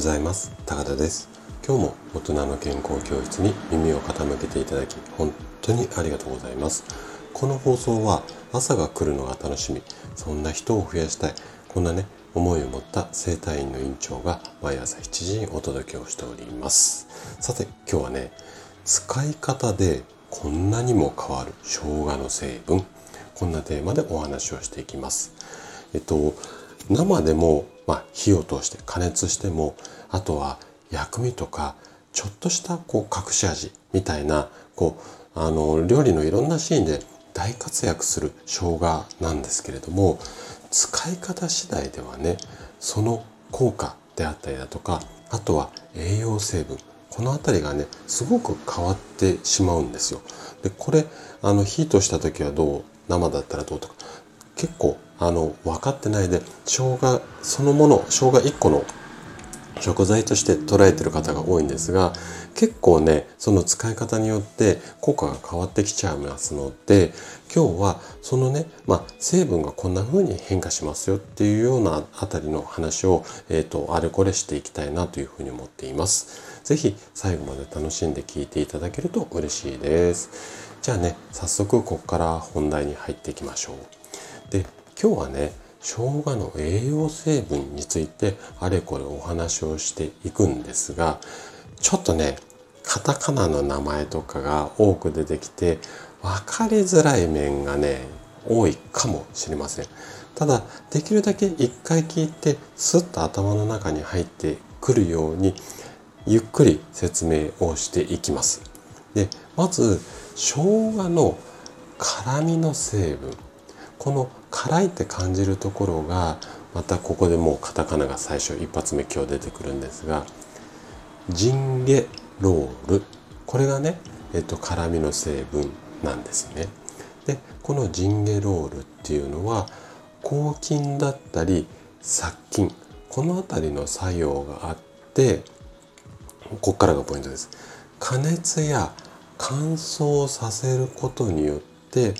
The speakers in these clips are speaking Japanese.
ございます。高田です。今日も大人の健康教室に耳を傾けていただき本当にありがとうございます。この放送は朝が来るのが楽しみ。そんな人を増やしたい。こんなね思いを持った整体院の院長が毎朝7時にお届けをしております。さて今日はね使い方でこんなにも変わる。生姜の成分。こんなテーマでお話をしていきます。えっと生でも、まあ、火を通して加熱してもあとは薬味とかちょっとしたこう隠し味みたいなこうあの料理のいろんなシーンで大活躍する生姜なんですけれども使い方次第ではねその効果であったりだとかあとは栄養成分この辺りがねすごく変わってしまうんですよ。でこれあの火とした時はどう生だったらどうとか結構あの分かってないで生姜そのもの生姜1個の食材として捉えてる方が多いんですが結構ねその使い方によって効果が変わってきちゃいますので今日はそのね、まあ、成分がこんな風に変化しますよっていうようなあたりの話を、えーと、あれこれしていきたいなというふうに思っています。是非最後まで楽しんで聞いていただけると嬉しいです。じゃあね早速ここから本題に入っていきましょう。で今日はね生姜の栄養成分についてあれこれお話をしていくんですがちょっとねカタカナの名前とかが多く出てきて分かりづらい面がね多いかもしれません。ただできるだけ一回聞いてスッと頭の中に入ってくるようにゆっくり説明をしていきます。でまず生姜の辛みの成分。この辛いって感じるところがまたここでもうカタカナが最初一発目今日出てくるんですがジンゲロールこれがね、えっと、辛みの成分なんですね。でこのジンゲロールっていうのは抗菌だったり殺菌この辺りの作用があってここからがポイントです。加熱や乾燥させることによって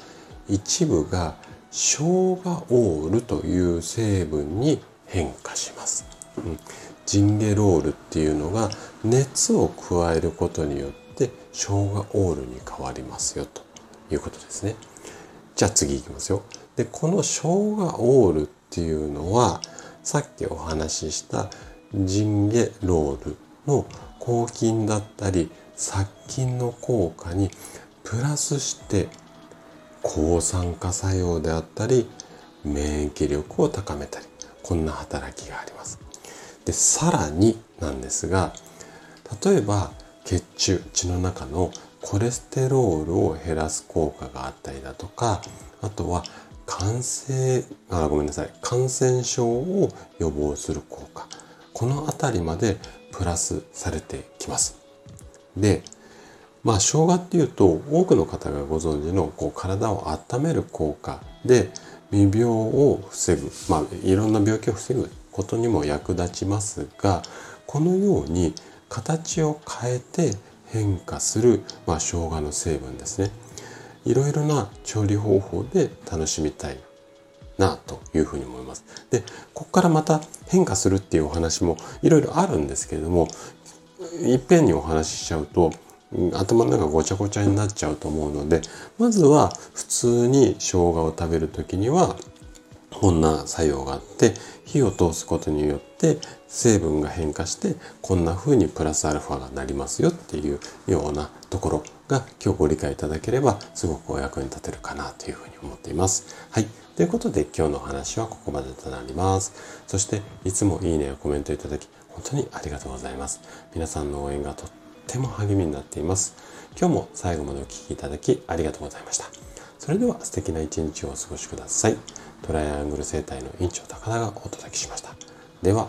一部が生姜オールという成分に変化します。うん、ジンゲロールっていうのが熱を加えることによって生姜オールに変わりますよということですね。じゃあ次いきますよ。でこの生姜オールっていうのはさっきお話ししたジンゲロールの抗菌だったり殺菌の効果にプラスして抗酸化作用であったり免疫力を高めたりこんな働きがあります。でさらになんですが例えば血中血の中のコレステロールを減らす効果があったりだとかあとは感染あごめんなさい感染症を予防する効果この辺りまでプラスされてきます。でまあ生姜っていうと多くの方がご存知のこう体を温める効果で未病を防ぐ、まあ、いろんな病気を防ぐことにも役立ちますがこのように形を変えて変化する、まあ、生姜の成分ですねいろいろな調理方法で楽しみたいなというふうに思います。でここからまた変化するっていうお話もいろいろあるんですけれどもいっぺんにお話ししちゃうと頭の中ごちゃごちゃになっちゃうと思うのでまずは普通に生姜を食べる時にはこんな作用があって火を通すことによって成分が変化してこんな風にプラスアルファがなりますよっていうようなところが今日ご理解いただければすごくお役に立てるかなというふうに思っています。はい。ということで今日のお話はここまでとなります。そしていつもいいねやコメントいただき本当にありがとうございます。皆さんの応援がとっても励みになっています。今日も最後までお聴きいただきありがとうございました。それでは素敵な一日をお過ごしください。トライアングル生態の院長高田がお届けしました。では。